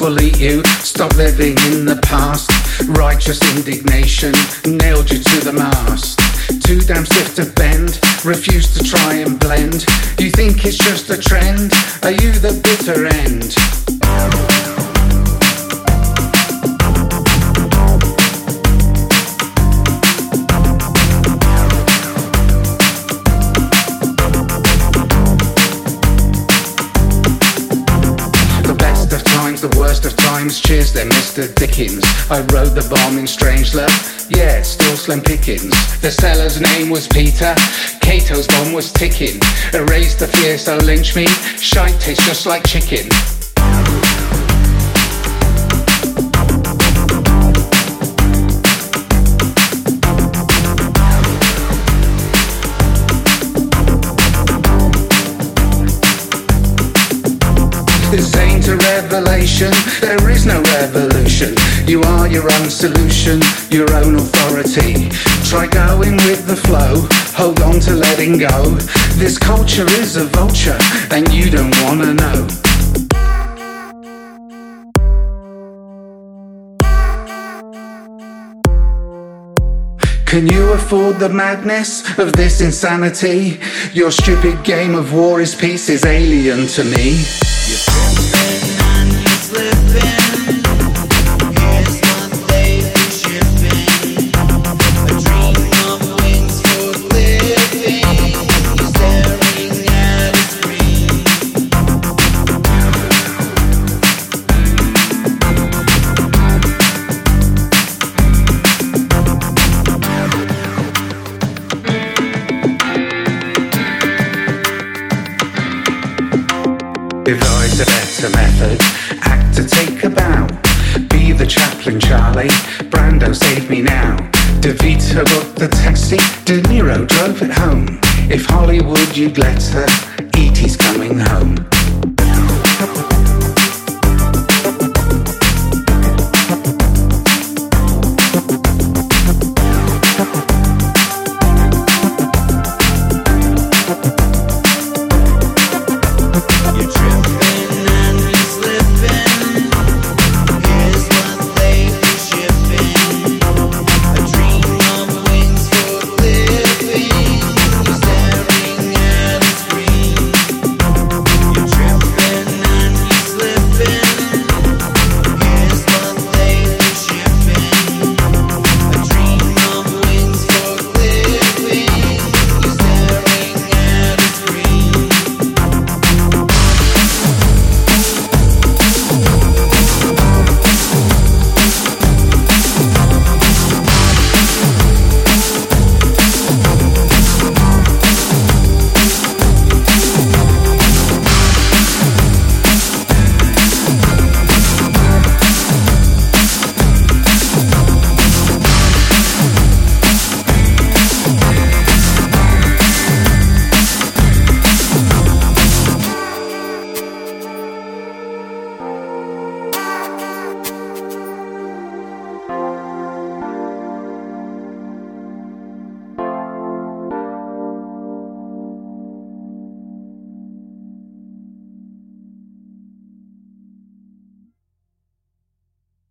will eat you. Stop living in the past. Righteous indignation nailed you to the mast. Too damn stiff to bend, refuse to try and blend. You think it's just a trend? Are you the bitter end? Times, the worst of times. Cheers then, Mr. Dickens. I rode the bomb in Strangelove. Yeah, still slim pickings. The seller's name was Peter. Cato's bomb was ticking. Erase the fear, so lynch me. Shite tastes just like chicken. This ain't a revelation, there is no revolution. You are your own solution, your own authority. Try going with the flow, hold on to letting go. This culture is a vulture, and you don't wanna know. Can you afford the madness of this insanity? Your stupid game of war is peace is alien to me. Devise a better method, act to take a bow. Be the Chaplin, Charlie. Brando, save me now. DeVito booked the taxi, De Niro drove it home. If Hollywood you'd let her, E.T.'s coming home.